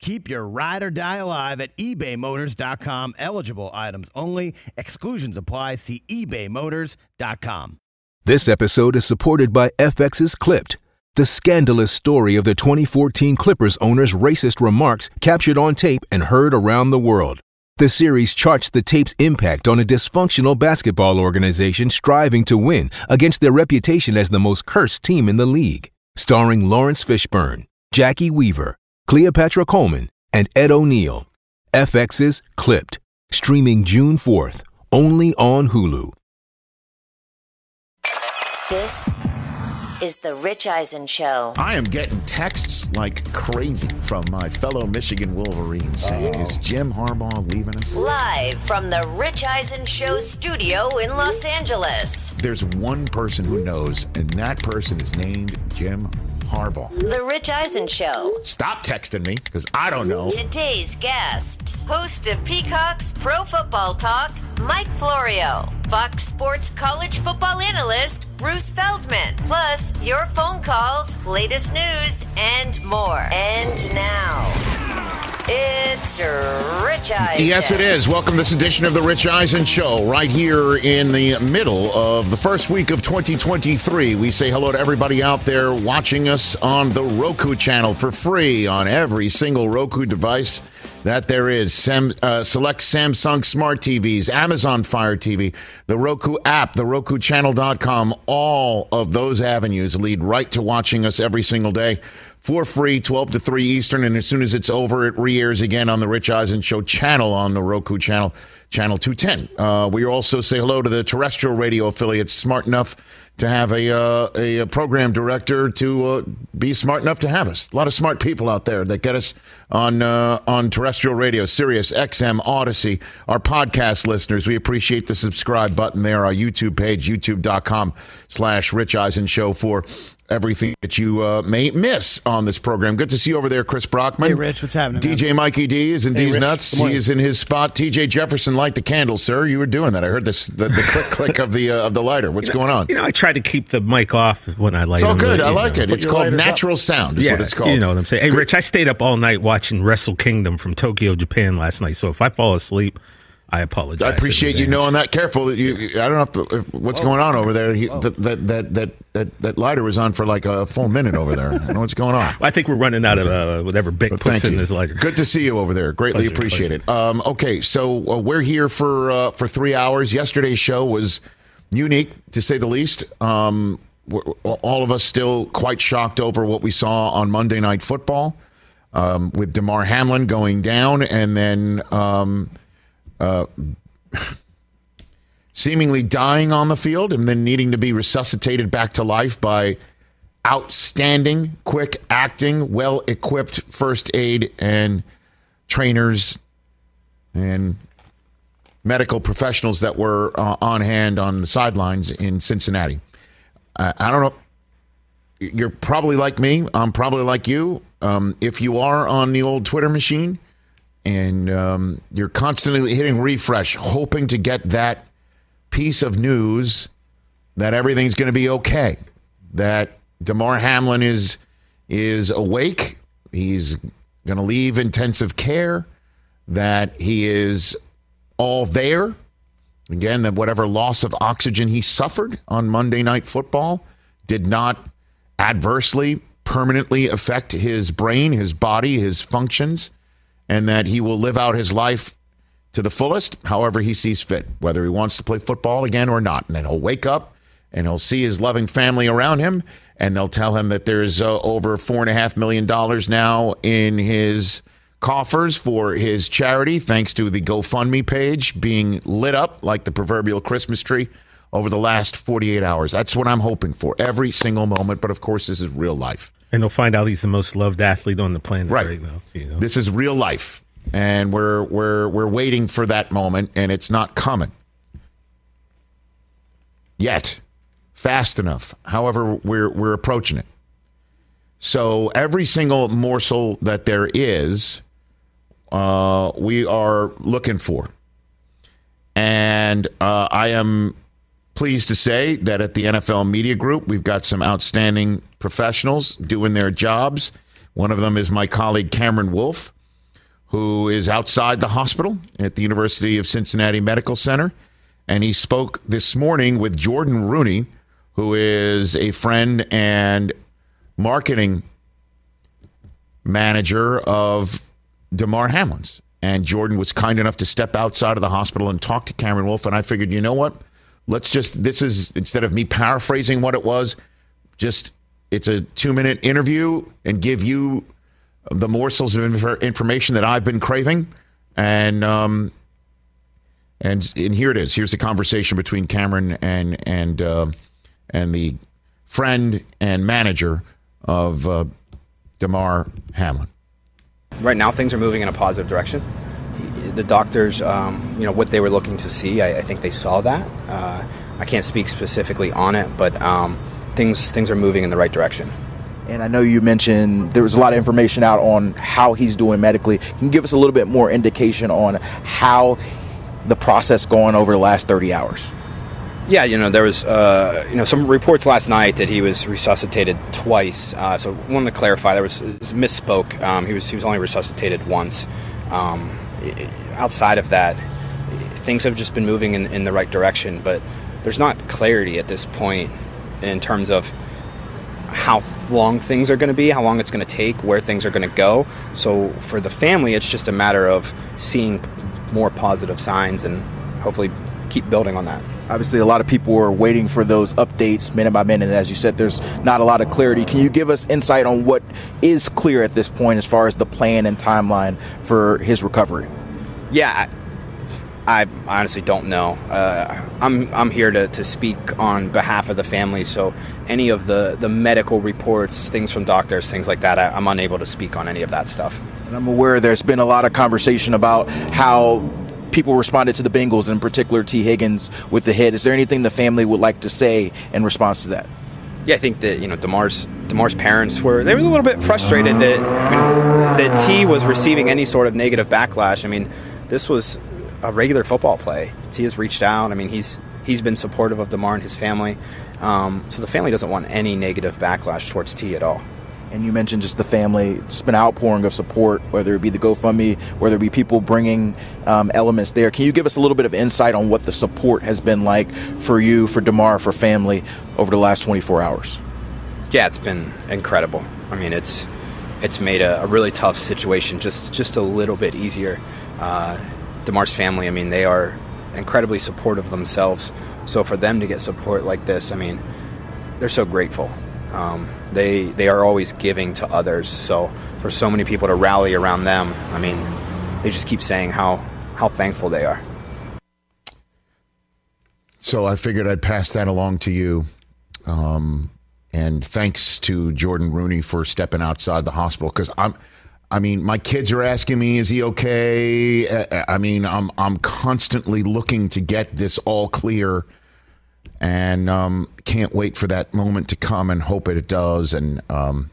Keep your ride or die alive at ebaymotors.com. Eligible items only. Exclusions apply. See ebaymotors.com. This episode is supported by FX's Clipped, the scandalous story of the 2014 Clippers owner's racist remarks captured on tape and heard around the world. The series charts the tape's impact on a dysfunctional basketball organization striving to win against their reputation as the most cursed team in the league. Starring Laurence Fishburne, Jacki Weaver, Cleopatra Coleman, and Ed O'Neill. FX's Clipped, streaming June 4th, only on Hulu. This is the Rich Eisen Show. I am getting texts like crazy from my fellow Michigan Wolverines saying, oh. Is Jim Harbaugh leaving us? Live from the Rich Eisen Show studio in Los Angeles. There's one person who knows, and that person is named Jim Harbaugh. The Rich Eisen Show. Stop texting me because I don't know. Today's guests host of Peacock's Pro Football Talk, Mike Florio, Fox Sports college football analyst, Bruce Feldman, plus your phone calls, latest news, and more. And now. It's Rich Eisen. Yes, it is. Welcome this edition of the Rich Eisen Show, right here in the middle of the first week of 2023. We say hello to everybody out there watching us on the Roku channel for free on every single Roku device that there is. Sam, uh, select Samsung Smart TVs, Amazon Fire TV, the Roku app, the RokuChannel.com. All of those avenues lead right to watching us every single day for free, 12 to 3 Eastern. And as soon as it's over, it re airs again on the Rich Eisen Show channel on the Roku channel, channel 210. Uh, we also say hello to the terrestrial radio affiliates, smart enough to have a, uh, a, a, program director to uh, be smart enough to have us. A lot of smart people out there that get us on uh, on terrestrial radio, Sirius, XM, Audacy, our podcast listeners. We appreciate the subscribe button there, our YouTube page, youtube.com slash Rich Eisen Show for everything that you uh, may miss on this program. Good to see you over there, Chris Brockman. Hey, Rich, what's happening? DJ man? Mikey D is in hey, D's Rich, nuts. He is in his spot. TJ Jefferson, light the candle, sir. You were doing that. I heard this the, the click click of the uh, of the lighter. What's you know, going on? You know, I try to keep the mic off when I light. It's all good. But, I like know. it. It's called natural up. sound. Is yeah, what it's called. You know what I'm saying? Hey, Rich, I stayed up all night watching Wrestle Kingdom from Tokyo, Japan last night. So if I fall asleep. I apologize. I appreciate you knowing that. Careful that you. I don't know if, what's going on over there. He, that, that that that that lighter was on for like a full minute over there. I don't know what's going on. I think we're running out of uh, whatever Bic but puts in you. this lighter. Good to see you over there. Greatly pleasure, appreciate pleasure. it. Um, okay, so uh, we're here for uh, for three hours. Yesterday's show was unique to say the least. Um, all of us still quite shocked over what we saw on Monday Night Football um, with Damar Hamlin going down, and then. Uh, seemingly dying on the field and then needing to be resuscitated back to life by outstanding, quick acting, well equipped first aid and trainers and medical professionals that were uh, on hand on the sidelines in Cincinnati. Uh, I don't know. You're probably like me. I'm probably like you. Um, if you are on the old Twitter machine, and um, you're constantly hitting refresh, hoping to get that piece of news that everything's going to be okay, that Damar Hamlin is is awake, he's going to leave intensive care, that he is all there. Again, that whatever loss of oxygen he suffered on Monday Night Football did not adversely, permanently affect his brain, his body, his functions and that he will live out his life to the fullest, however he sees fit, whether he wants to play football again or not. And then he'll wake up and he'll see his loving family around him, and they'll tell him that there's uh, over four and a half million dollars now in his coffers for his charity, thanks to the GoFundMe page being lit up like the proverbial Christmas tree over the last 48 hours. That's what I'm hoping for every single moment. But of course, this is real life. And they'll find out he's the most loved athlete on the planet right, right now. You know? This is real life, and we're we're we're waiting for that moment, and it's not coming. yet fast enough. However, we're we're approaching it. So every single morsel that there is, uh, we are looking for. And uh, I am pleased to say that at the NFL Media Group, we've got some outstanding professionals doing their jobs. One of them is my colleague Cameron Wolfe, who is outside the hospital at the University of Cincinnati Medical Center. And he spoke this morning with Jordon Rooney, who is a friend and marketing manager of Damar Hamlin's. And Jordon was kind enough to step outside of the hospital and talk to Cameron Wolfe. And I figured, you know what? Let's just, this is, instead of me paraphrasing what it was, just, it's a two minute interview and give you the morsels of inf- information that I've been craving. And, um, and, and here it is. Here's the conversation between Cameron and, and, uh, and the friend and manager of uh, Damar Hamlin. Right now, things are moving in a positive direction. The doctors, um, you know, what they were looking to see, I, I think they saw that. Uh, I can't speak specifically on it, but um, things things are moving in the right direction. And I know you mentioned there was a lot of information out on how he's doing medically. Can you give us a little bit more indication on how the process going over the last 30 hours? Yeah, you know, there was uh, you know some reports last night that he was resuscitated twice. Uh, so wanted to clarify, there was, was misspoke. Um, he was he was only resuscitated once. Um, outside of that, things have just been moving in, in the right direction. But there's not clarity at this point in terms of how long things are going to be, how long it's going to take, where things are going to go. So for the family, it's just a matter of seeing more positive signs and hopefully keep building on that. Obviously, a lot of people are waiting for those updates minute by minute. And as you said, there's not a lot of clarity. Can you give us insight on what is clear at this point as far as the plan and timeline for his recovery? Yeah, I, I honestly don't know. Uh, I'm, I'm here to, to speak on behalf of the family, so any of the, the medical reports, things from doctors, things like that, I, I'm unable to speak on any of that stuff. And I'm aware there's been a lot of conversation about how people responded to the Bengals, in particular Tee Higgins with the hit. Is there anything the family would like to say in response to that? Yeah, I think that you know Damar's Damar's parents were they were a little bit frustrated that I mean, that Tee was receiving any sort of negative backlash. I mean, this was a regular football play. Tee has reached out. I mean, he's he's been supportive of Damar and his family. Um, so the family doesn't want any negative backlash towards Tee at all. And you mentioned just the family, just been outpouring of support, whether it be the GoFundMe, whether it be people bringing um, elements there. Can you give us a little bit of insight on what the support has been like for you, for Damar, for family over the last 24 hours? Yeah, it's been incredible. I mean, it's it's made a, a really tough situation just just a little bit easier. Uh, Damar's family, I mean, they are incredibly supportive themselves. So for them to get support like this, I mean, they're so grateful. Um, they they are always giving to others. So for so many people to rally around them, I mean, they just keep saying how how thankful they are. So I figured I'd pass that along to you. Um, and thanks to Jordon Rooney for stepping outside the hospital because I'm. I mean, my kids are asking me, "Is he okay?" I mean, I'm I'm constantly looking to get this all clear and um, can't wait for that moment to come and hope it does. And um,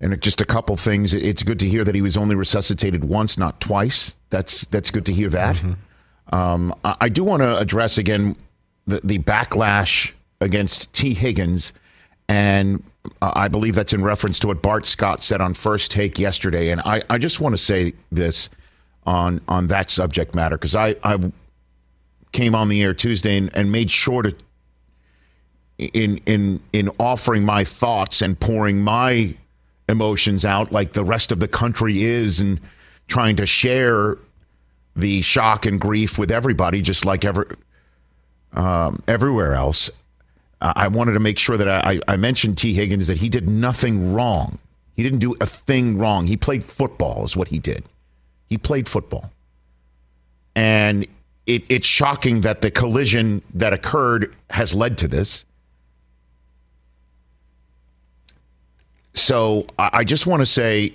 and just a couple things. It's good to hear that he was only resuscitated once, not twice. That's that's good to hear that. Mm-hmm. Um, I, I, do want to address again the, the backlash against Tee Higgins, and I believe that's in reference to what Bart Scott said on First Take yesterday. And I, I just want to say this on on that subject matter because I, I came on the air Tuesday and, and made sure to in in in offering my thoughts and pouring my emotions out like the rest of the country is and trying to share the shock and grief with everybody just like ever um, everywhere else I wanted to make sure that I, I mentioned Tee Higgins that he did nothing wrong. He didn't do a thing wrong. He played football, is what he did. He played football. And it, it's shocking that the collision that occurred has led to this. So I, I just want to say,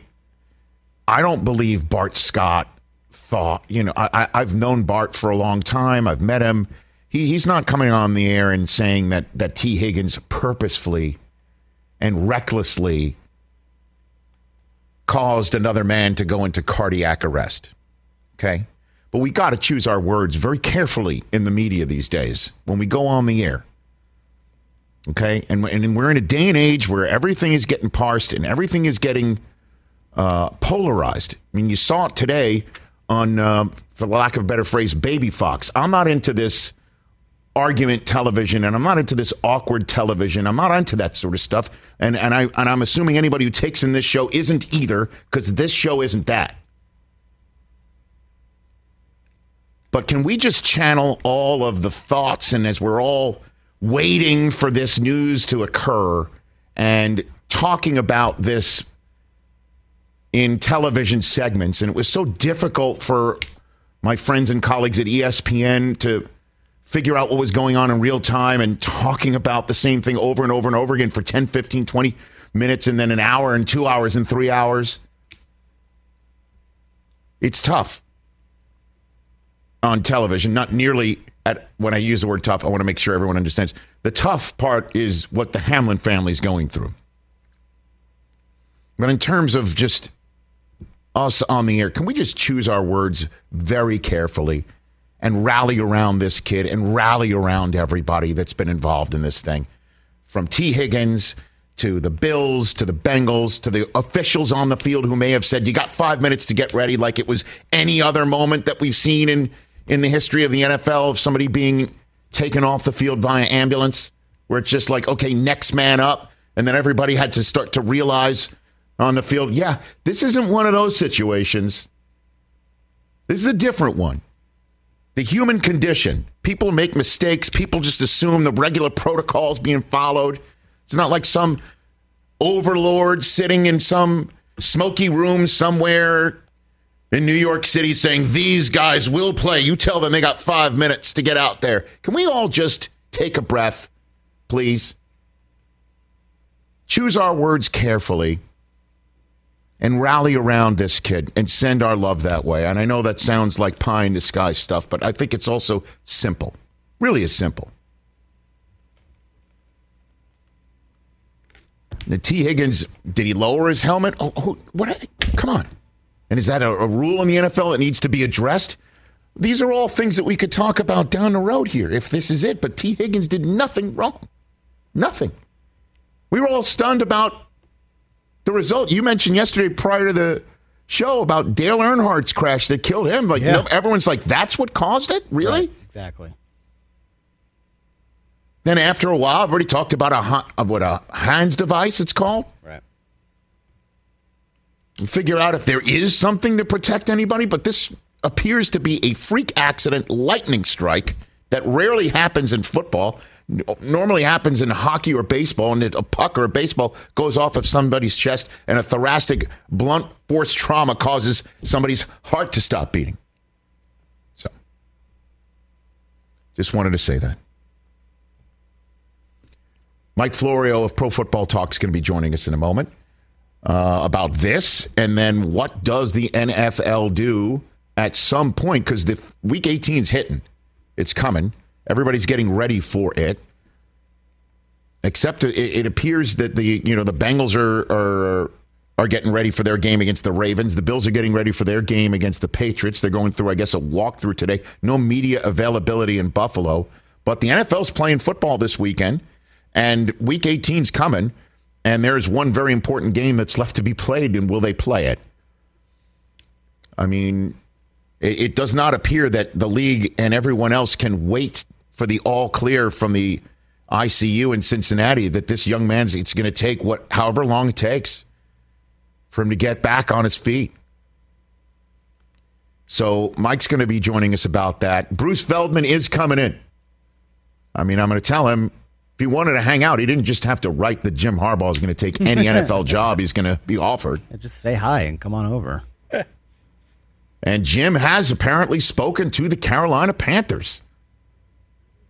I don't believe Bart Scott thought, you know, I, I've known Bart for a long time. I've met him. he, he's not coming on the air and saying that that Tee Higgins purposefully and recklessly caused another man to go into cardiac arrest. Okay? But we got to choose our words very carefully in the media these days when we go on the air. Okay? And, and we're in a day and age where everything is getting parsed and everything is getting uh, polarized. I mean, you saw it today on, uh, for lack of a better phrase, Baby Fox. I'm not into this argument television and I'm not into this awkward television. I'm not into that sort of stuff. And and I and I'm assuming anybody who takes in this show isn't either because this show isn't that. But can we just channel all of the thoughts and as we're all waiting for this news to occur and talking about this in television segments and it was so difficult for my friends and colleagues at ESPN to figure out what was going on in real time and talking about the same thing over and over and over again for 10, 15, 20 minutes and then an hour and two hours and three hours. It's tough on television, not nearly at when I use the word tough, I want to make sure everyone understands. The tough part is what the Hamlin family is going through. But in terms of just us on the air, can we just choose our words very carefully and rally around this kid and rally around everybody that's been involved in this thing? From Tee Higgins to the Bills to the Bengals to the officials on the field who may have said, You got five minutes to get ready, like it was any other moment that we've seen in in the history of the NFL of somebody being taken off the field via ambulance, where it's just like, okay, next man up. And then everybody had to start to realize on the field, yeah, this isn't one of those situations. This is a different one. The human condition. People make mistakes. People just assume the regular protocols being followed. It's not like some overlord sitting in some smoky room somewhere in New York City saying these guys will play. You tell them they got five minutes to get out there. Can we all just take a breath, please? Choose our words carefully and rally around this kid and send our love that way. And I know that sounds like pie in the sky stuff, but I think it's also simple. Really is simple. The Tee Higgins, did he lower his helmet? Oh, who, what? Come on. And is that a, a rule in the NFL that needs to be addressed? These are all things that we could talk about down the road here if this is it. But Tee Higgins did nothing wrong. Nothing. We were all stunned about the result. You mentioned yesterday prior to the show about Dale Earnhardt's crash that killed him. Like Yeah. no, everyone's like, that's what caused it? Really? Right, exactly. Then after a while, I've already talked about a Ha- what a Hans device. It's called. Figure out if there is something to protect anybody, but this appears to be a freak accident lightning strike that rarely happens in football. Normally happens in hockey or baseball, and a puck or a baseball goes off of somebody's chest, and a thoracic blunt force trauma causes somebody's heart to stop beating. So, just wanted to say that. Mike Florio of Pro Football Talk is going to be joining us in a moment uh, about this, and then what does the NFL do at some point? Because the Week 18 is hitting, it's coming. Everybody's getting ready for it. Except it, it appears that the you know the Bengals are are are getting ready for their game against the Ravens. The Bills are getting ready for their game against the Patriots. They're going through, I guess, a walkthrough today. No media availability in Buffalo, but the NFL's playing football this weekend, and Week 18's coming. And there's one very important game that's left to be played, and will they play it? I mean, it, it does not appear that the league and everyone else can wait for the all clear from the ICU in Cincinnati that this young man's it's going to take what however long it takes for him to get back on his feet. So Mike's going to be joining us about that. Bruce Feldman is coming in. I mean, I'm going to tell him if he wanted to hang out, he didn't just have to write that Jim Harbaugh is going to take any NFL job he's going to be offered. Just say hi and come on over. And Jim has apparently spoken to the Carolina Panthers.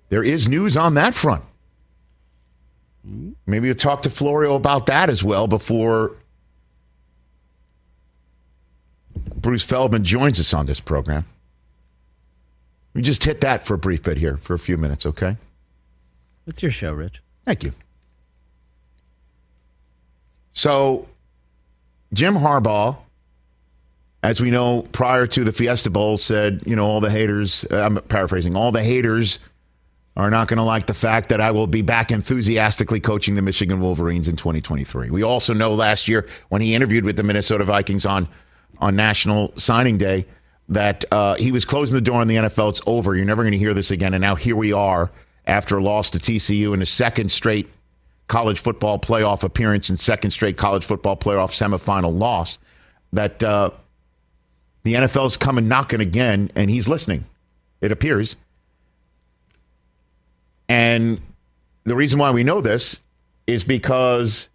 There is news on that front. Maybe you'll talk to Florio about that as well before Bruce Feldman joins us on this program. We just hit that for a brief bit here for a few minutes, okay? It's your show, Rich. Thank you. So, Jim Harbaugh, as we know, prior to the Fiesta Bowl, said, you know, all the haters, I'm paraphrasing, all the haters are not going to like the fact that I will be back enthusiastically coaching the Michigan Wolverines in 2023. We also know last year when he interviewed with the Minnesota Vikings on on National Signing Day that uh, he was closing the door on the NFL. It's over. You're never going to hear this again. And now here we are after a loss to TCU in a second straight college football playoff appearance and second straight college football playoff semifinal loss. That uh, the NFL's coming knocking again, and he's listening. It appears. And the reason why we know this is because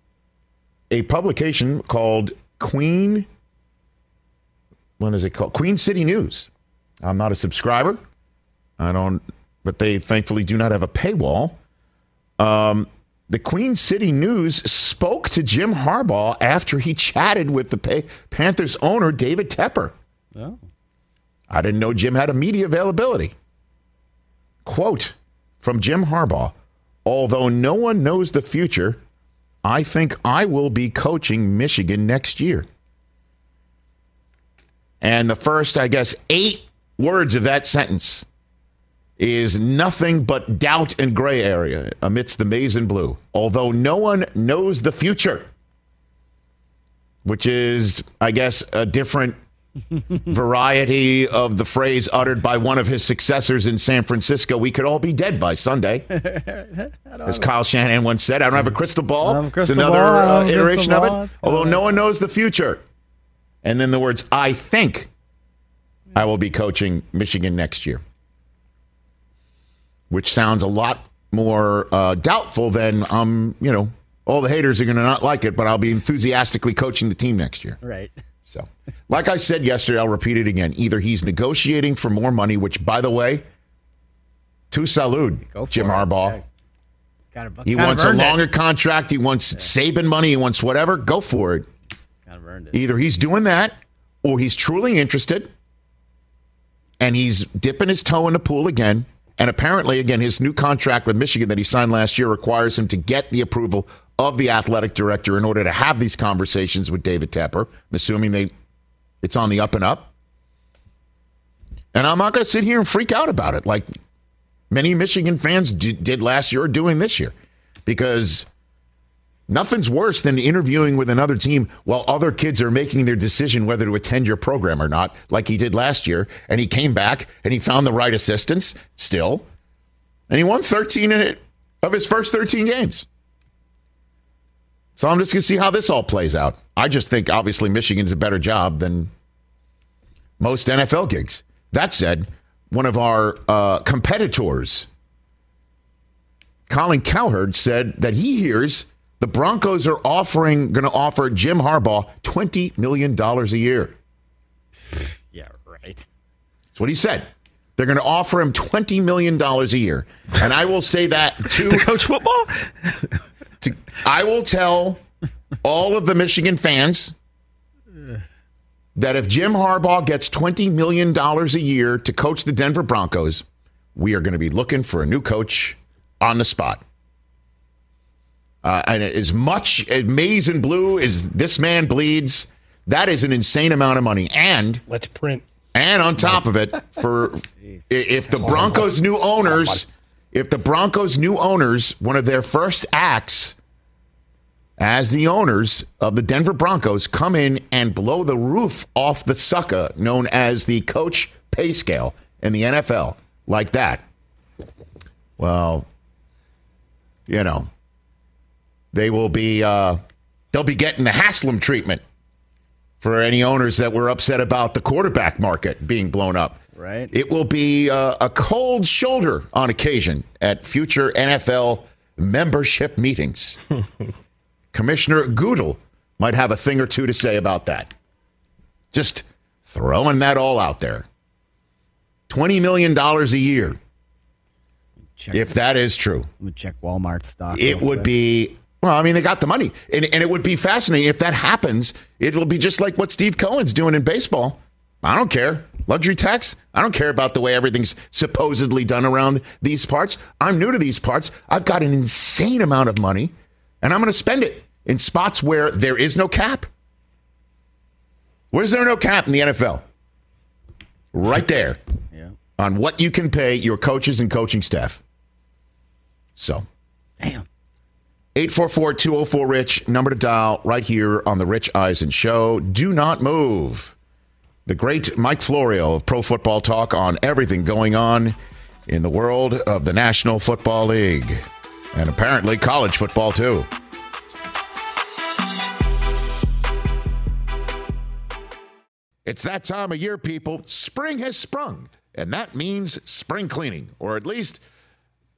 a publication called Queen, what is it called? Queen City News. I'm not a subscriber. I don't, but they thankfully do not have a paywall. Um, the Queen City News spoke to Jim Harbaugh after he chatted with the Panthers owner, David Tepper. Oh. I didn't know Jim had a media availability. Quote, from Jim Harbaugh Although no one knows the future, I think I will be coaching Michigan next year. And the first, I guess, eight words of that sentence is nothing but doubt and gray area amidst the maize and blue. Although no one knows the future, which is, I guess, a different variety of the phrase uttered by one of his successors in San Francisco. We could all be dead by Sunday, as Kyle Shanahan once said. I don't have a crystal ball. A crystal it's another ball. uh, iteration of it. Although no one knows the future, and then the words "I think I will be coaching Michigan next year," which sounds a lot more uh, doubtful than um, you know. All the haters are going to not like it, but I'll be enthusiastically coaching the team next year. Right. So, like I said yesterday, I'll repeat it again. Either he's negotiating for more money, which, by the way, to salute Jim it. Harbaugh. Yeah. Kind of, he wants a longer it. contract. He wants yeah. Saban money. He wants whatever. Go for it. Kind of earned it. Either he's doing that, or he's truly interested, and he's dipping his toe in the pool again. And apparently, again, his new contract with Michigan that he signed last year requires him to get the approval of the athletic director in order to have these conversations with David Tepper. Assuming they it's on the up and up. And I'm not going to sit here and freak out about it like many Michigan fans d- did last year or doing this year because nothing's worse than interviewing with another team while other kids are making their decision whether to attend your program or not, like he did last year. And he came back and he found the right assistants still. And he won 13 of his first 13 games. So I'm just going to see how this all plays out. I just think obviously Michigan's a better job than most NFL gigs. That said, one of our uh, competitors, Colin Cowherd, said that he hears the Broncos are offering, going to offer Jim Harbaugh $20 million a year. Yeah, right. That's what he said. They're going to offer him $20 million a year. And I will say that to, to coach football? to, I will tell all of the Michigan fans that if Jim Harbaugh gets $20 million a year to coach the Denver Broncos, we are going to be looking for a new coach on the spot. Uh, and as much as maize and blue as this man bleeds, that is an insane amount of money. And let's print. And on top of it, for if the Broncos' new owners if the Broncos' new owners, one of their first acts as the owners of the Denver Broncos come in and blow the roof off the sucker known as the coach pay scale in the NFL like that, well, you know, they will be uh, they'll be getting the Haslam treatment for any owners that were upset about the quarterback market being blown up. Right. It will be uh, a cold shoulder on occasion at future NFL membership meetings. Commissioner Goodell might have a thing or two to say about that. Just throwing that all out there. $20 million a year. Check if that is true. Let me check Walmart stock. It would be well, I mean, they got the money. And, and it would be fascinating. If that happens, it will be just like what Steve Cohen's doing in baseball. I don't care. Luxury tax? I don't care about the way everything's supposedly done around these parts. I'm new to these parts. I've got an insane amount of money, and I'm going to spend it in spots where there is no cap. Where's there no cap in the NFL? Right there. Yeah. On what you can pay your coaches and coaching staff. So, Damn. 844 204 Rich, number to dial right here on The Rich Eisen Show. Do not move. The great Mike Florio of Pro Football Talk on everything going on in the world of the National Football League and apparently college football, too. It's that time of year, people. Spring has sprung, and that means spring cleaning, or at least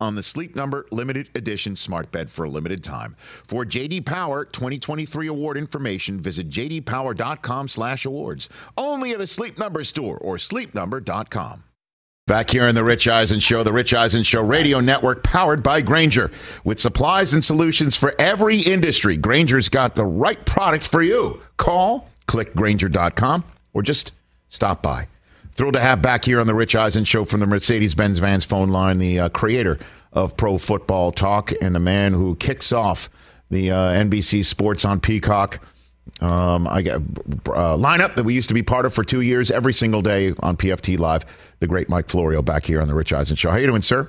on the Sleep Number limited edition smart bed for a limited time. For JD Power 2023 award information, visit jdpower.com/awards. Only at a Sleep Number store or sleepnumber.com. Back here in the Rich Eisen Show, the Rich Eisen Show radio network powered by Grainger. With supplies and solutions for every industry, Grainger's got the right product for you. Call, click Grainger.com, or just stop by. Thrilled to have back here on the Rich Eisen Show from the Mercedes Benz Vans phone line the uh, creator of Pro Football Talk and the man who kicks off the uh, NBC Sports on Peacock. Um, I got uh, lineup that we used to be part of for two years every single day on PFT Live. The great Mike Florio back here on the Rich Eisen Show. How are you doing, sir?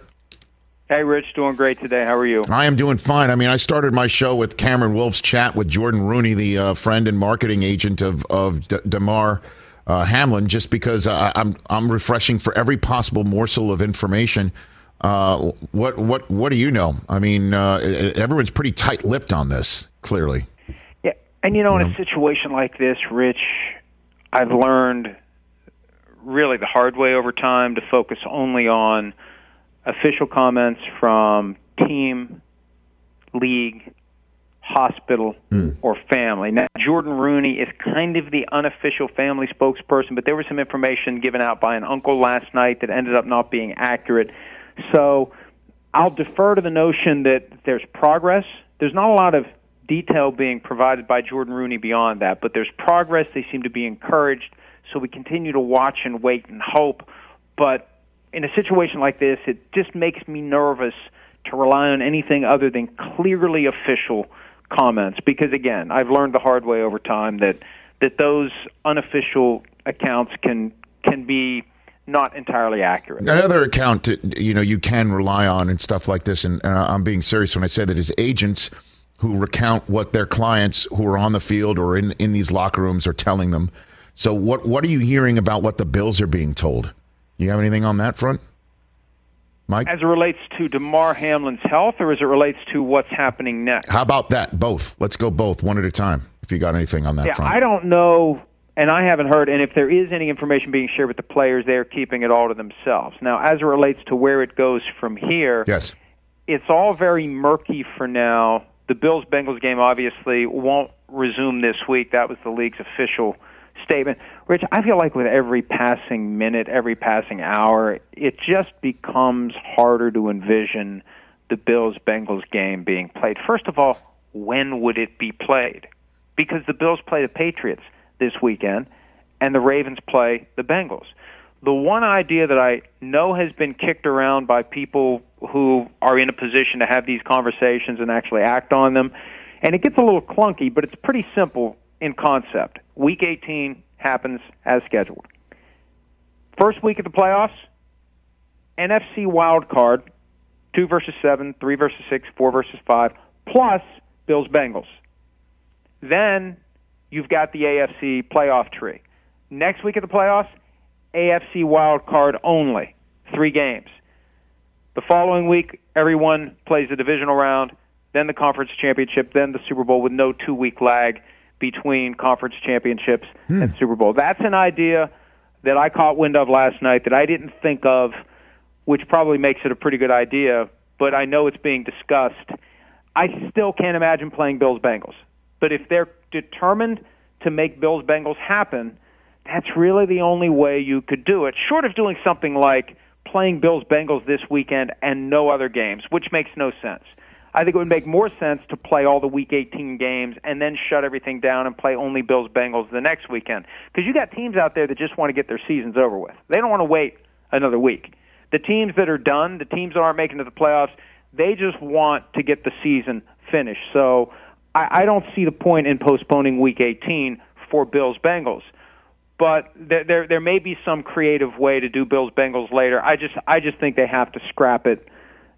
Hey, Rich, doing great today. How are you? I am doing fine. I mean, I started my show with Cameron Wolfe's chat with Jordon Rooney, the uh, friend and marketing agent of of D- Damar uh, Hamlin, just because uh, I'm I'm refreshing for every possible morsel of information. Uh, what what what do you know? I mean, uh, everyone's pretty tight lipped on this. Clearly, Yeah, and you know, in a situation like this, Rich, I've learned really the hard way over time to focus only on official comments from team, league, hospital, hmm. or family. Now, Jordon Rooney is kind of the unofficial family spokesperson, but there was some information given out by an uncle last night that ended up not being accurate. So I'll defer to the notion that there's progress. There's not a lot of detail being provided by Jordon Rooney beyond that, but there's progress. They seem to be encouraged. So we continue to watch and wait and hope. But in a situation like this, it just makes me nervous to rely on anything other than clearly official comments because again, I've learned the hard way over time that that those unofficial accounts can can be not entirely accurate. another account that, you know you can rely on and stuff like this. And uh, I'm being serious when I say that is agents who recount what their clients who are on the field or in in these locker rooms are telling them. So what what are you hearing about what the Bills are being told? You have anything on that front, Mike? As it relates to Damar Hamlin's health or as it relates to what's happening next? How about that? Both. Let's go both one at a time. If you got anything on that Yeah, front. I don't know and I haven't heard. And if there is any information being shared with the players, they are keeping it all to themselves. Now, as it relates to where it goes from here, Yes. it's all very murky for now. The Bills Bengals game obviously won't resume this week. That was the league's official statement. Rich, I feel like with every passing minute, every passing hour, it just becomes harder to envision the Bills Bengals game being played. First of all, when would it be played? Because the Bills play the Patriots this weekend and the Ravens play the Bengals. The one idea that I know has been kicked around by people who are in a position to have these conversations and actually act on them, and it gets a little clunky, but it's pretty simple in concept. Week 18 happens as scheduled. First week of the playoffs, NFC wild card, 2 versus 7, 3 versus 6, 4 versus 5, plus Bills Bengals. Then you've got the AFC playoff tree. Next week of the playoffs, AFC wild card only, three games. The following week, everyone plays the divisional round, then the conference championship, then the Super Bowl with no two week lag between conference championships and hmm. Super Bowl. That's an idea that I caught wind of last night that I didn't think of, which probably makes it a pretty good idea, but I know it's being discussed. I still can't imagine playing Bills Bengals. But if they're determined to make Bills Bengals happen, that's really the only way you could do it, short of doing something like playing Bills Bengals this weekend and no other games, which makes no sense. I think it would make more sense to play all the Week 18 games and then shut everything down and play only Bills Bengals the next weekend. Because you got teams out there that just want to get their seasons over with. They don't want to wait another week. The teams that are done, the teams that aren't making it to the playoffs, they just want to get the season finished. So I, I don't see the point in postponing Week 18 for Bills Bengals. But there, there there may be some creative way to do Bills Bengals later. I just I just think they have to scrap it.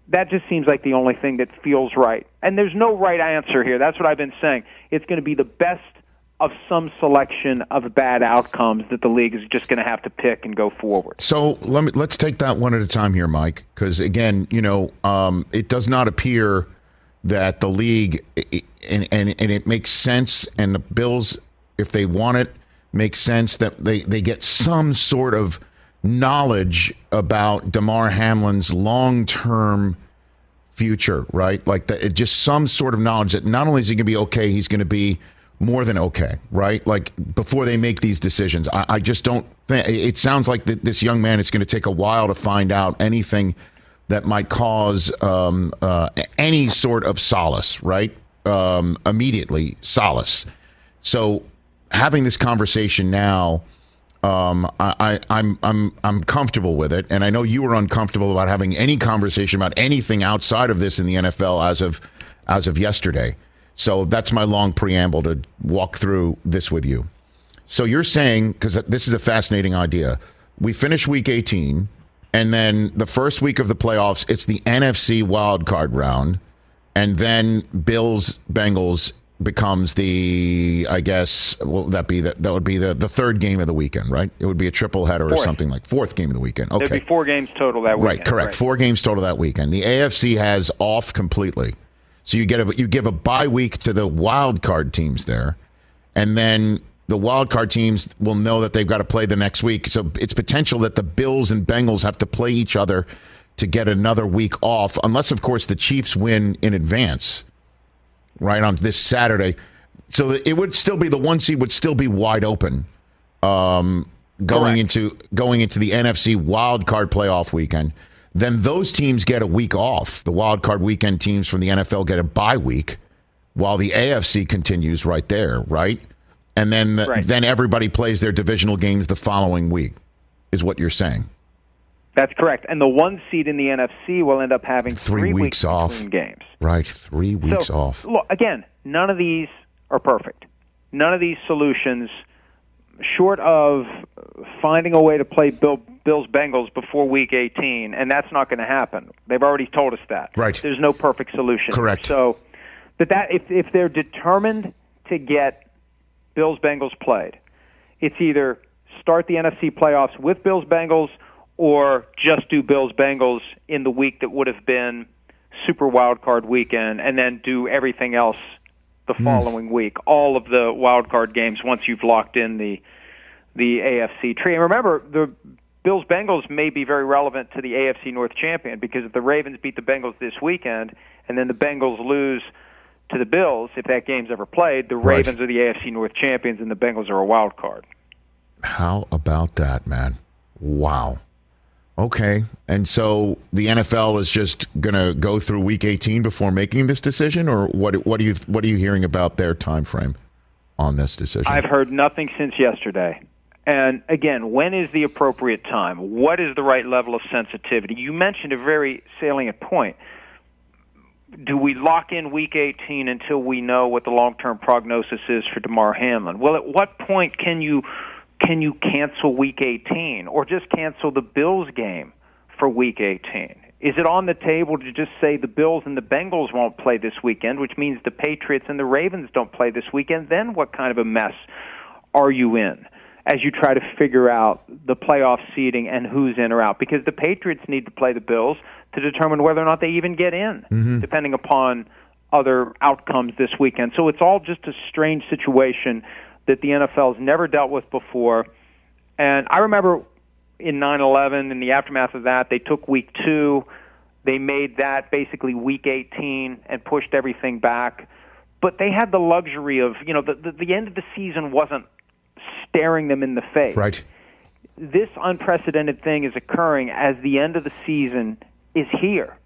That just seems like the only thing that feels right. And there's no right answer here. That's what I've been saying. It's going to be the best of some selection of bad outcomes that the league is just going to have to pick and go forward. So let me let's take that one at a time here, Mike, because again, you know, um, it does not appear that the league and, and and it makes sense, and the Bills, if they want it, makes sense that they they get some sort of knowledge about Damar Hamlin's long term future, right? Like it just some sort of knowledge that not only is he going to be okay, he's going to be more than okay, right? Like before they make these decisions, I, I just don't think it sounds like that this young man is going to take a while to find out anything that might cause um, uh, any sort of solace, right? Um, immediately solace. So having this conversation now, um, I, I, I'm I'm I'm comfortable with it, and I know you were uncomfortable about having any conversation about anything outside of this in the NFL as of as of yesterday. So that's my long preamble to walk through this with you. So you're saying because this is a fascinating idea. We finish Week 18, and then the first week of the playoffs, it's the NFC wild card round, and then Bills Bengals becomes the I guess will that be that that would be the, the third game of the weekend, right? It would be a triple header or something like fourth game of the weekend. Okay. There'd be four games total that weekend. Right, correct. Four games total that weekend. The AFC has off completely. So you get a you give a bye week to the wild card teams there, and then the wild card teams will know that they've got to play the next week. So it's potential that the Bills and Bengals have to play each other to get another week off, unless of course the Chiefs win in advance, right on this Saturday. So it would still be the one seed would still be wide open, um, going Correct. into going into the NFC wild card playoff weekend. Then those teams get a week off. The wild card weekend teams from the NFL get a bye week, while the AFC continues right there, right? And then Right. then everybody plays their divisional games the following week, is what you're saying. That's correct. And the one seed in the NFC will end up having Three three, weeks off. between games. Right, three weeks so, off. Look, again, none of these are perfect. None of these solutions, short of finding a way to play Bill, Bills Bengals before Week 18, and that's not going to happen. They've already told us that. Right. There's no perfect solution. Correct. So, but that if if they're determined to get Bills Bengals played, it's either start the NFC playoffs with Bills Bengals or just do Bills Bengals in the week that would have been Super Wild Card weekend and then do everything else the hmm. following week. All of the wild card games once you've locked in the the AFC tree. And remember, the Bills Bengals may be very relevant to the AFC North champion because if the Ravens beat the Bengals this weekend and then the Bengals lose to the Bills, if that game's ever played, the Right. Ravens are the AFC North champions and the Bengals are a wild card. How about that, man? Wow. Okay. And so the NFL is just going to go through week 18 before making this decision or what what are you what are you hearing about their time frame on this decision? I've heard nothing since yesterday. And again, when is the appropriate time? What is the right level of sensitivity? You mentioned a very salient point. Do we lock in week 18 until we know what the long-term prognosis is for Damar Hamlin? Well, at what point can you can you cancel week 18 or just cancel the Bills game for week 18? Is it on the table to just say the Bills and the Bengals won't play this weekend, which means the Patriots and the Ravens don't play this weekend? Then what kind of a mess are you in as you try to figure out the playoff seeding and who's in or out? Because the Patriots need to play the Bills to determine whether or not they even get in, mm-hmm. depending upon other outcomes this weekend. So it's all just a strange situation that the NFL's never dealt with before. And I remember in 9/11, in the aftermath of that, they took week two, they made that basically week 18 and pushed everything back. But they had the luxury of, you know, the the, the end of the season wasn't staring them in the face. right. This unprecedented thing is occurring as the end of the season is here,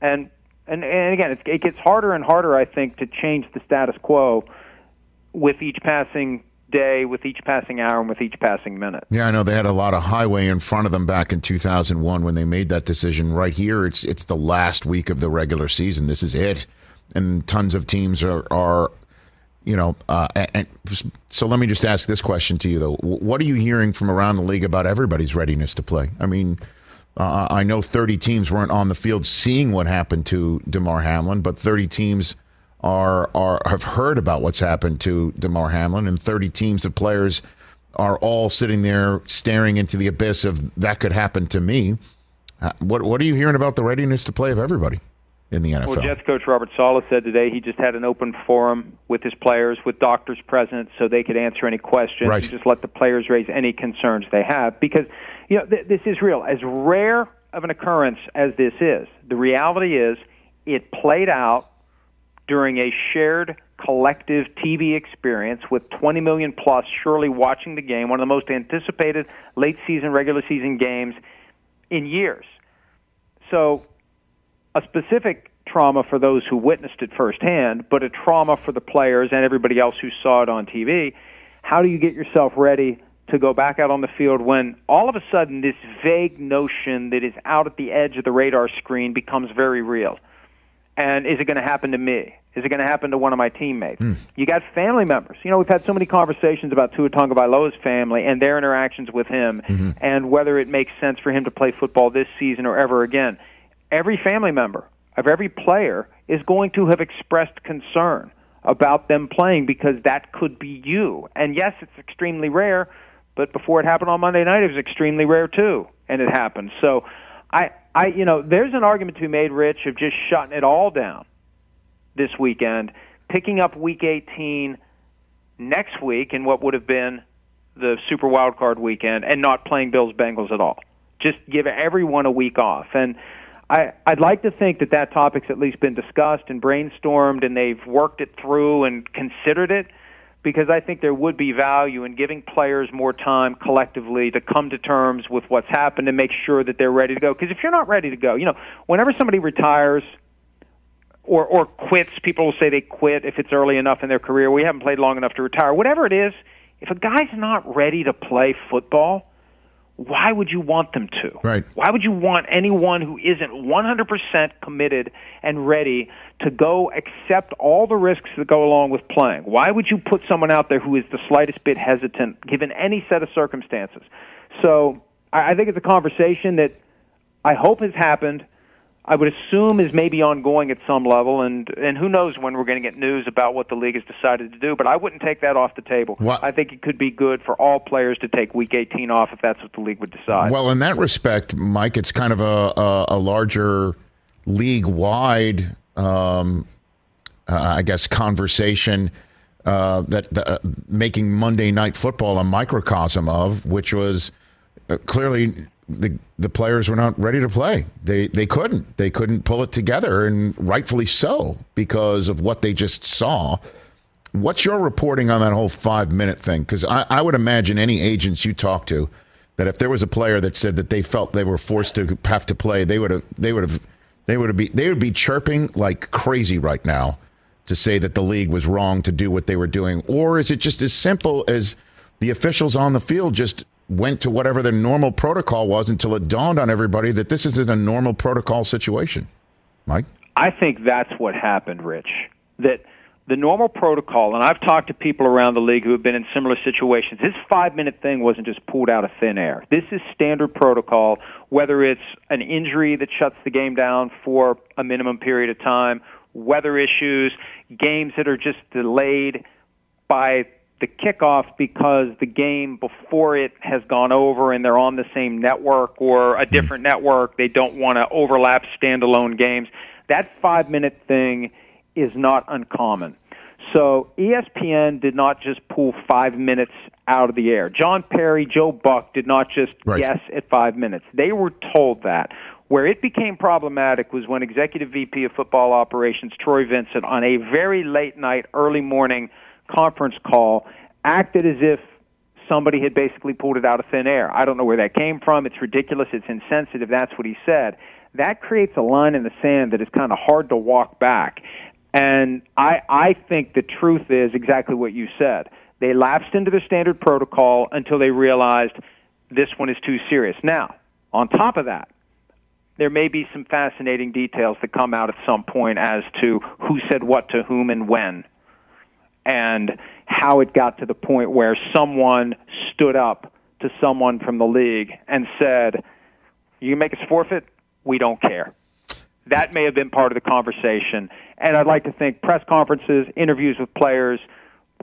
and and, and again, it's, it gets harder and harder, I think, to change the status quo with each passing day, with each passing hour, and with each passing minute. Yeah, I know they had a lot of highway in front of them back in 2001 when they made that decision. Right here, it's it's the last week of the regular season. This is it, and tons of teams are are, you know. Uh, and, so let me just ask this question to you though: What are you hearing from around the league about everybody's readiness to play? I mean. Uh, I know 30 teams weren't on the field seeing what happened to Damar Hamlin, but 30 teams are are have heard about what's happened to Damar Hamlin, and 30 teams of players are all sitting there staring into the abyss of that could happen to me. Uh, what what are you hearing about the readiness to play of everybody in the NFL? Well, Jets coach Robert Saleh said today he just had an open forum with his players, with doctors present, so they could answer any questions. Right. Just let the players raise any concerns they have, because you know th- this is real. As rare of an occurrence as this is, the reality is it played out during a shared collective TV experience with 20 million plus surely watching the game, one of the most anticipated late season, regular season games in years. So a specific trauma for those who witnessed it firsthand, but a trauma for the players and everybody else who saw it on TV. How do you get yourself ready to go back out on the field when all of a sudden this vague notion that is out at the edge of the radar screen becomes very real? And is it going to happen to me? Is it going to happen to one of my teammates? Hmm. You got family members. You know, we've had so many conversations about Tua Tagovailoa's family and their interactions with him, mm-hmm. and whether it makes sense for him to play football this season or ever again. Every family member of every player is going to have expressed concern about them playing because that could be you. And yes, it's extremely rare, but before it happened on Monday night, it was extremely rare too, and it happened. So, I, I, you know, there's an argument to be made, Rich, of just shutting it all down this weekend, picking up Week 18 next week in what would have been the Super Wild Card weekend, and not playing Bills Bengals at all. Just give everyone a week off, and I, I'd like to think that that topic's at least been discussed and brainstormed, and they've worked it through and considered it because I think there would be value in giving players more time collectively to come to terms with what's happened and make sure that they're ready to go. Because if you're not ready to go, you know, whenever somebody retires or or quits, people will say they quit if it's early enough in their career. We haven't played long enough to retire. Whatever it is, if a guy's not ready to play football, why would you want them to? Right. Why would you want anyone who isn't 100% committed and ready to go accept all the risks that go along with playing? Why would you put someone out there who is the slightest bit hesitant given any set of circumstances? So I I think it's a conversation that I hope has happened. I would assume is maybe ongoing at some level, and and who knows when we're going to get news about what the league has decided to do. But I wouldn't take that off the table. I think it could be good for all players to take Week 18 off if that's what the league would decide. Well, in that respect, Mike, it's kind of a a, a larger league wide, um, uh, I guess, conversation uh, that uh, making Monday Night Football a microcosm of, which was uh, clearly the the players were not ready to play. They they couldn't. They couldn't pull it together, and rightfully so because of what they just saw. What's your reporting on that whole five minute thing? Because I, I would imagine any agents you talk to that if there was a player that said that they felt they were forced to have to play, they would have they would have they would be they would be chirping like crazy right now to say that the league was wrong to do what they were doing, or is it just as simple as the officials on the field just went to whatever their normal protocol was until it dawned on everybody that this isn't a normal protocol situation? Mike, I think that's what happened, Rich. That the normal protocol, and I've talked to people around the league who have been in similar situations. This five minute thing wasn't just pulled out of thin air. This is standard protocol, whether it's an injury that shuts the game down for a minimum period of time, weather issues, games that are just delayed by the kickoff because the game before it has gone over and they're on the same network or a hmm. different network. They don't want to overlap standalone games. That five minute thing is not uncommon. So ESPN did not just pull five minutes out of the air. John Parry, Joe Buck did not just Right. guess at five minutes. They were told that. Where it became problematic was when Executive VP of Football Operations Troy Vincent, on a very late night, early morning conference call, acted as if somebody had basically pulled it out of thin air. I don't know where that came from. It's ridiculous. It's insensitive. That's what he said. That creates a line in the sand that is kind of hard to walk back. And I, I think the truth is exactly what you said. They lapsed into their standard protocol until they realized this one is too serious. Now, on top of that, there may be some fascinating details that come out at some point as to who said what to whom and when, and how it got to the point where someone stood up to someone from the league and said, You make us forfeit, we don't care. That may have been part of the conversation. And I'd like to think press conferences, interviews with players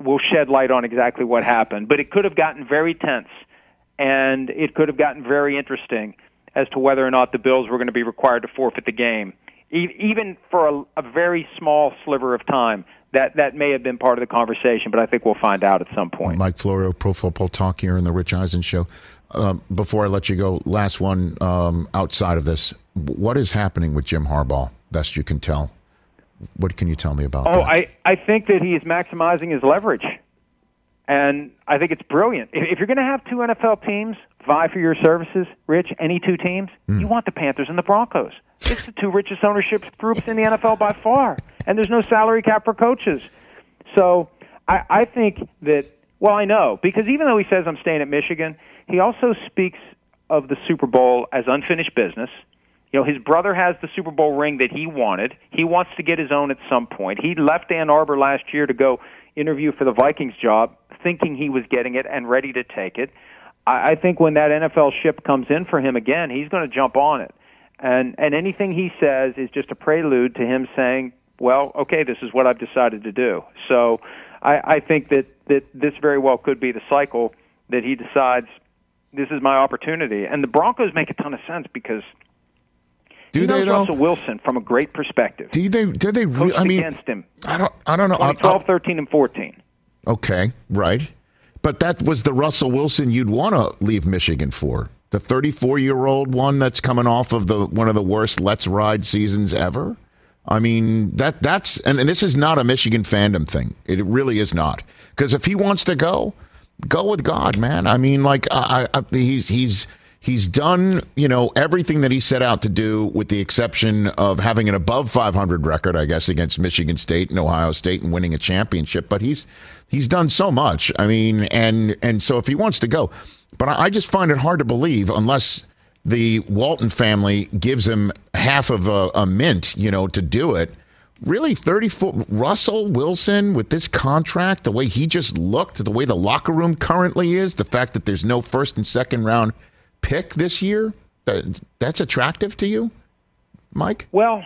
will shed light on exactly what happened. But it could have gotten very tense, and it could have gotten very interesting as to whether or not the Bills were going to be required to forfeit the game. Even for a, a very small sliver of time, that, that may have been part of the conversation, but I think we'll find out at some point. Mike Florio, Pro Football Talk here in the Rich Eisen Show. Um, before I let you go, last one um, outside of this. What is happening with Jim Harbaugh? Best you can tell. What can you tell me about Oh, that? I, I think that he is maximizing his leverage. And I think it's brilliant. If, if you're going to have two NFL teams vie for your services, Rich, any two teams, you want the Panthers and the Broncos. It's the two richest ownership groups in the NFL by far. And there's no salary cap for coaches. So I, I think that, well, I know, because even though he says I'm staying at Michigan, he also speaks of the Super Bowl as unfinished business. You know, his brother has the Super Bowl ring that he wanted. He wants to get his own at some point. He left Ann Arbor last year to go interview for the Vikings job, thinking he was getting it and ready to take it. I, I think when that NFL ship comes in for him again, he's going to jump on it. And and anything he says is just a prelude to him saying, "Well, okay, this is what I've decided to do." So, I, I think that that this very well could be the cycle that he decides this is my opportunity. And the Broncos make a ton of sense because Do he they knows? Russell Wilson from a great perspective. Do they? Do they? Re- I mean, against him. I don't. I don't know. I- 2012, 13, and 14. Okay, right. But that was the Russell Wilson you'd want to leave Michigan for. The 34 year old one that's coming off of the one of the worst Let's Ride seasons ever. I mean that that's and, and this is not a Michigan fandom thing. It really is not. Because if he wants to go, go with God, man. I mean, like I, I, he's he's he's done you know everything that he set out to do, with the exception of having an above 500 record, I guess, against Michigan State and Ohio State and winning a championship. But he's he's done so much. I mean, and and so if he wants to go, but I, I just find it hard to believe unless the Walton family gives him half of a, a mint, you know, to do it. Really, 34 Russell Wilson with this contract, the way he just looked, the way the locker room currently is, the fact that there's no first and second round pick this year, that, that's attractive to you, Mike? Well,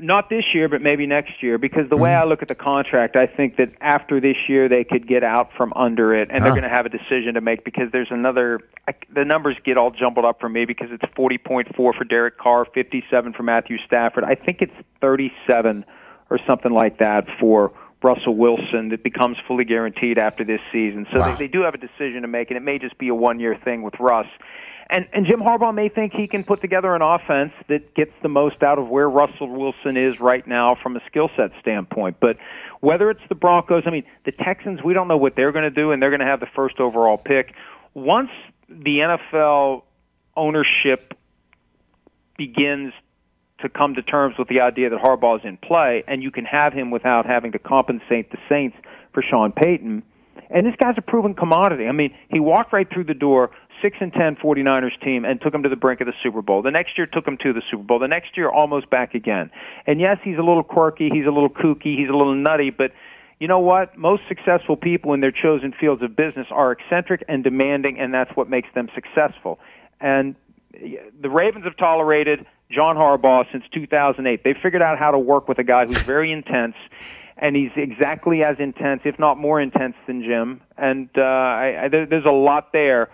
not this year, but maybe next year. Because the way Mm-hmm. I look at the contract, I think that after this year they could get out from under it, and they're Ah. going to have a decision to make. Because there's another, I, the numbers get all jumbled up for me because it's 40.4 for Derek Carr, 57 for Matthew Stafford. I think it's 37 or something like that for Russell Wilson that becomes fully guaranteed after this season. So Wow. they, they do have a decision to make, and it may just be a one year thing with Russ. And, and Jim Harbaugh may think he can put together an offense that gets the most out of where Russell Wilson is right now from a skill set standpoint. But whether it's the Broncos, I mean, the Texans, we don't know what they're going to do, and they're going to have the first overall pick. Once the NFL ownership begins to come to terms with the idea that Harbaugh is in play, and you can have him without having to compensate the Saints for Sean Payton. And this guy's a proven commodity. I mean, he walked right through the door, six and ten 49ers team, and took him to the brink of the Super Bowl. The next year took him to the Super Bowl. The next year almost back again. And yes, he's a little quirky, he's a little kooky, he's a little nutty, but you know what? Most successful people in their chosen fields of business are eccentric and demanding, and that's what makes them successful. And the Ravens have tolerated John Harbaugh since 2008. They figured out how to work with a guy who's very intense, and he's exactly as intense, if not more intense, than Jim. And uh, I, I, there, there's a lot there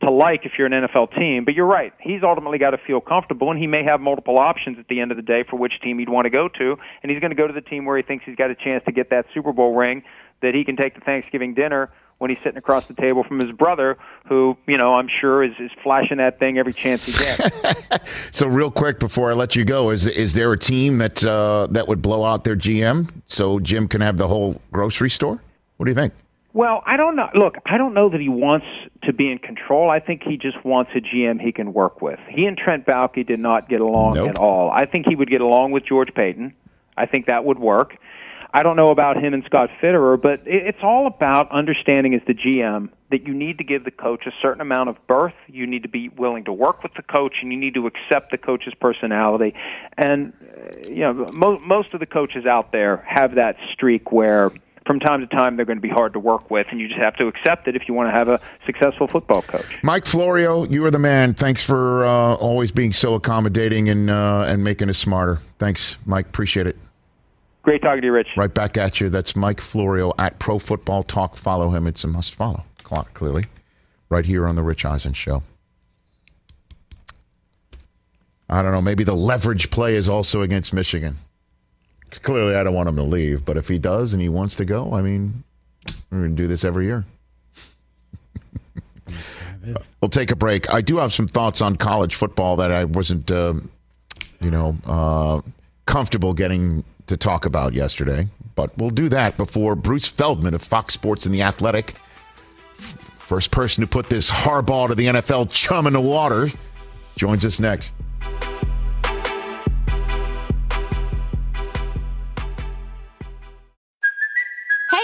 to like if you're an NFL team. But you're right. He's ultimately got to feel comfortable, and he may have multiple options at the end of the day for which team he'd want to go to. And he's going to go to the team where he thinks he's got a chance to get that Super Bowl ring that he can take to Thanksgiving dinner when he's sitting across the table from his brother, who, you know, I'm sure is, is flashing that thing every chance he gets. So real quick before I let you go, is is there a team that uh, that would blow out their GM so Jim can have the whole grocery store? What do you think? Well, I don't know. Look, I don't know that he wants to be in control. I think he just wants a GM he can work with. He and Trent Baalke did not get along Nope. at all. I think he would get along with George Paton. I think that would work. I don't know about him and Scott Fitterer, but it's all about understanding as the GM that you need to give the coach a certain amount of berth. You need to be willing to work with the coach, and you need to accept the coach's personality. And uh, you know, mo- most of the coaches out there have that streak where from time to time they're going to be hard to work with, and you just have to accept it if you want to have a successful football coach. Mike Florio, you are the man. Thanks for uh, always being so accommodating and uh, and making us smarter. Thanks, Mike. Appreciate it. Great talking to you, Rich. Right back at you. That's Mike Florio at Pro Football Talk. Follow him. It's a must follow. Clock clearly, right here on the Rich Eisen Show. I don't know. Maybe the leverage play is also against Michigan. Clearly, I don't want him to leave, but if he does and he wants to go, I mean, we're going to do this every year. We'll take a break. I do have some thoughts on college football that I wasn't, um, you know, uh, comfortable getting to talk about yesterday. But we'll do that before Bruce Feldman of Fox Sports and The Athletic, first person to put this Harbaugh to the NFL chum in the water, joins us next.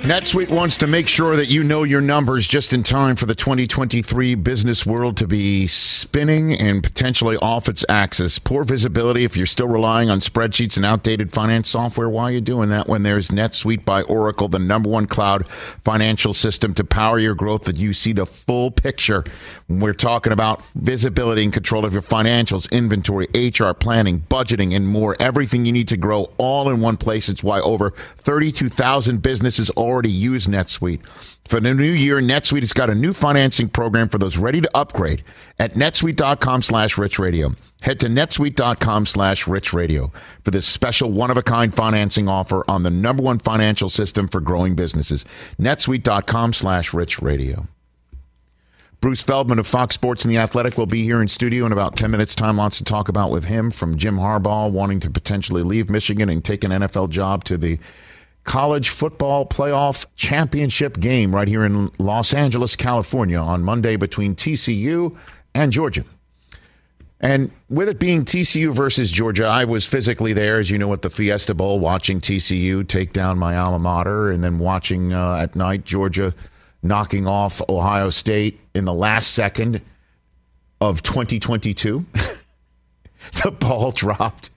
NetSuite wants to make sure that you know your numbers just in time for the 2023 business world to be spinning and potentially off its axis. Poor visibility if you're still relying on spreadsheets and outdated finance software. Why are you doing that when there's NetSuite by Oracle, the number one cloud financial system to power your growth that you see the full picture? We're talking about visibility and control of your financials, inventory, HR planning, budgeting, and more. Everything you need to grow all in one place. It's why over 32,000 businesses already use NetSuite. For the new year, NetSuite has got a new financing program for those ready to upgrade at netsuite.com slash rich radio. Head to netsuite.com slash rich radio for this special one-of-a-kind financing offer on the number one financial system for growing businesses. netsuite.com slash rich radio. Bruce Feldman of Fox Sports and The Athletic will be here in studio in about 10 minutes' time. Lots to talk about with him from Jim Harbaugh wanting to potentially leave Michigan and take an NFL job to the college football playoff championship game right here in Los Angeles, California on Monday between TCU and Georgia. And with it being TCU versus Georgia, I was physically there, as you know, at the Fiesta Bowl, watching TCU take down my alma mater, and then watching uh, at night Georgia knocking off Ohio State in the last second of 2022. the ball dropped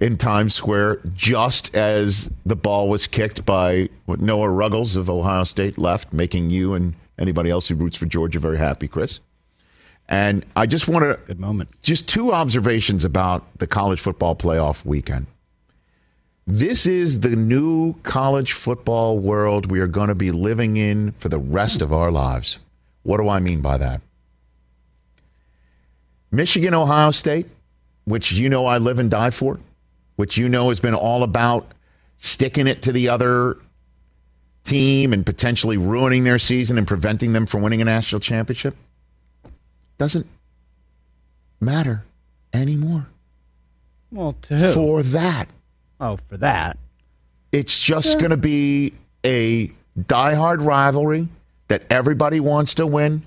in Times Square just as the ball was kicked by Noah Ruggles of Ohio State left, making you and anybody else who roots for Georgia very happy, Chris. And I just want to Good moment. just two observations about the college football playoff weekend. This is the new college football world we are going to be living in for the rest of our lives. What do I mean by that? Michigan, Ohio State, which you know I live and die for, which you know has been all about sticking it to the other team and potentially ruining their season and preventing them from winning a national championship, doesn't matter anymore Well, to who? for that. oh, for that. It's just going to be a diehard rivalry that everybody wants to win.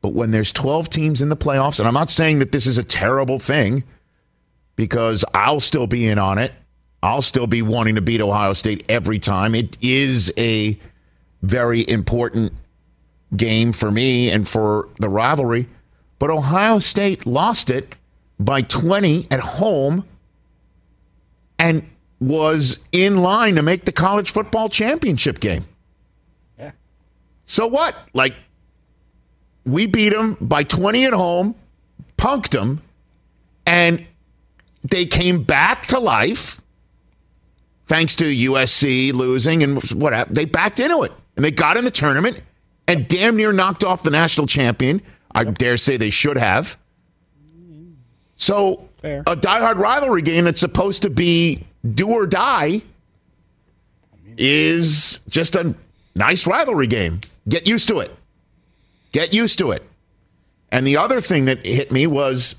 But when there's 12 teams in the playoffs, and I'm not saying that this is a terrible thing because I'll still be in on it. I'll still be wanting to beat Ohio State every time. It is a very important game for me and for the rivalry. But Ohio State lost it by 20 at home and was in line to make the college football championship game. Yeah. So what? Like, we beat them by 20 at home, punked them, and they came back to life thanks to USC losing and what happened. They backed into it and they got in the tournament and damn near knocked off the national champion. I dare say they should have. So, Fair. a diehard rivalry game that's supposed to be do or die is just a nice rivalry game. Get used to it. Get used to it. And the other thing that hit me was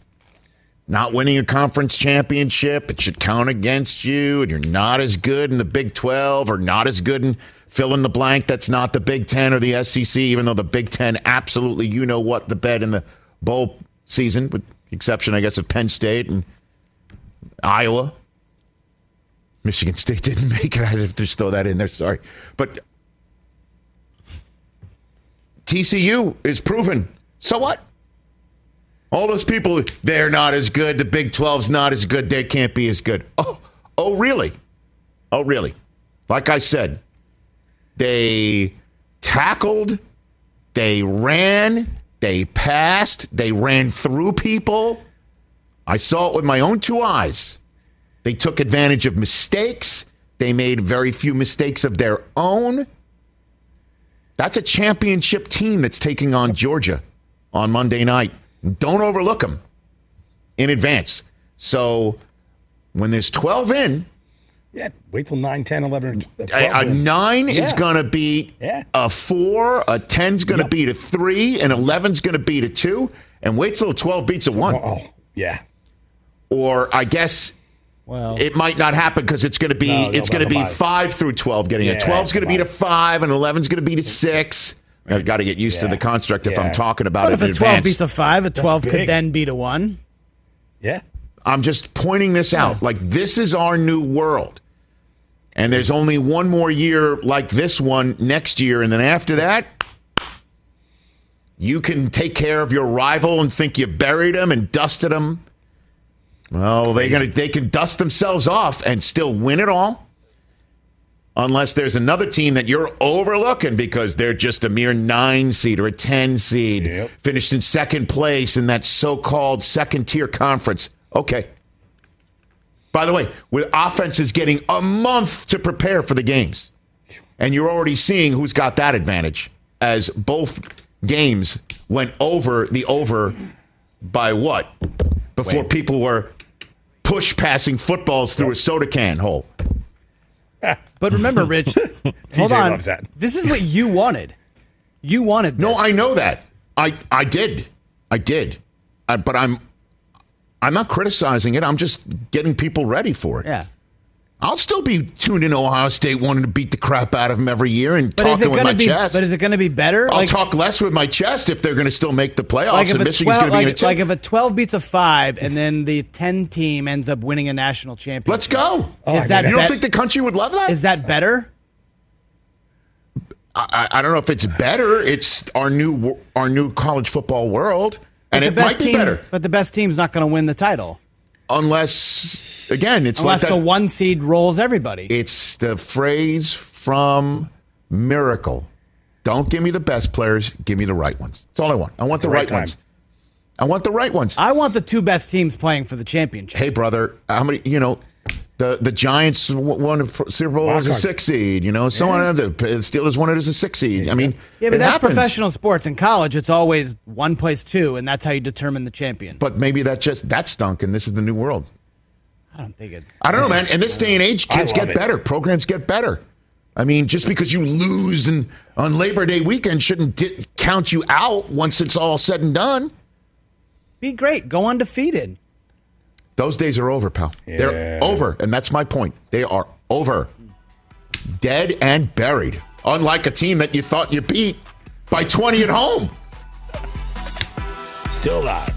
not winning a conference championship. It should count against you, and you're not as good in the Big 12 or not as good in fill in the blank. That's not the Big 10 or the SEC, even though the Big 10 absolutely, you know what, the bed in the bowl season, with the exception, I guess, of Penn State and Iowa. Michigan State didn't make it. I had to just throw that in there. Sorry. But TCU is proven. So what? All those people, they're not as good. The Big 12's not as good. They can't be as good. Oh, oh, really? Oh, really? Like I said, they tackled, they ran, they passed, they ran through people. I saw it with my own two eyes. They took advantage of mistakes. They made very few mistakes of their own. That's a championship team that's taking on Georgia on Monday night. Don't overlook them in advance. So when there's 12 in, Yeah, wait till 9, 10, 11, uh, 12. a, a nine is going to beat Yeah. a four, a 10's going to Yep. beat a three, and 11's going to beat a two, and wait till 12 beats a one. Oh, yeah. Or I guess Well, it might not happen because it's going to be No, no, it's going to be five through 12 getting Yeah, it. 12's going to beat a five, and 11's going to beat a six. I've got to get used to the construct if Yeah. I'm talking about what it if in a 12 advance. beats a 5? A 12 could then beat a 1? Yeah. I'm just pointing this out. Like this is our new world. And there's only one more year like this one next year and then after that you can take care of your rival and think you buried him and dusted him. Well, they gonna they can dust themselves off and still win it all. Unless there's another team that you're overlooking because they're just a mere nine seed or a 10 seed, Yep. finished in second place in that so called second tier conference. Okay. By the way, with offenses getting a month to prepare for the games, and you're already seeing who's got that advantage as both games went over the over by what? Before people were push passing footballs through a soda can hole. But remember, Rich, hold on. loves that. This is what you wanted. You wanted this. No, I know that. I I did. I did. Uh, but I'm I'm not criticizing it. I'm just getting people ready for it. Yeah. I'll still be tuned in Ohio State, wanting to beat the crap out of them every year and But is talking it with going my to be? chest. But is it going to be better? I'll Like- talk less with my chest if they're going to still make the playoffs. Like if, and a Michigan's 12, going to be in a like, two. like if a 12 beats a 5 and then the 10 team ends up winning a national championship. Let's go. Is oh, that you don't bet- think the country would love that? Is that better? I, I don't know if it's better. It's our new our new college football world, and it might be team, better But the best team's not going to win the title unless, again, it's unless like the one seed rolls everybody. It's the phrase from Miracle. Don't give me the best players. Give me the right ones. That's all I want. I want the, the right right, ones. I want the right ones. I want the two best teams playing for the championship. Hey, brother, how many? You know, the the Giants won a Super Bowl as a six seed. You know, so on. The Steelers won it as a six seed. I mean, Yeah, but it that's happens. professional sports. In college, it's always one plays two, and that's how you determine the champion. But maybe that just that stunk, and this is the new world. I don't think it's. I don't know, man. In this day and age, kids get it. better. Programs get better. I mean, just because you lose and on Labor Day weekend shouldn't di- count you out once it's all said and done. Be great. Go undefeated. Those days are over, pal. They're over, and that's my point. They are over, dead and buried. Unlike a team that you thought you beat by 20 at home. Still alive.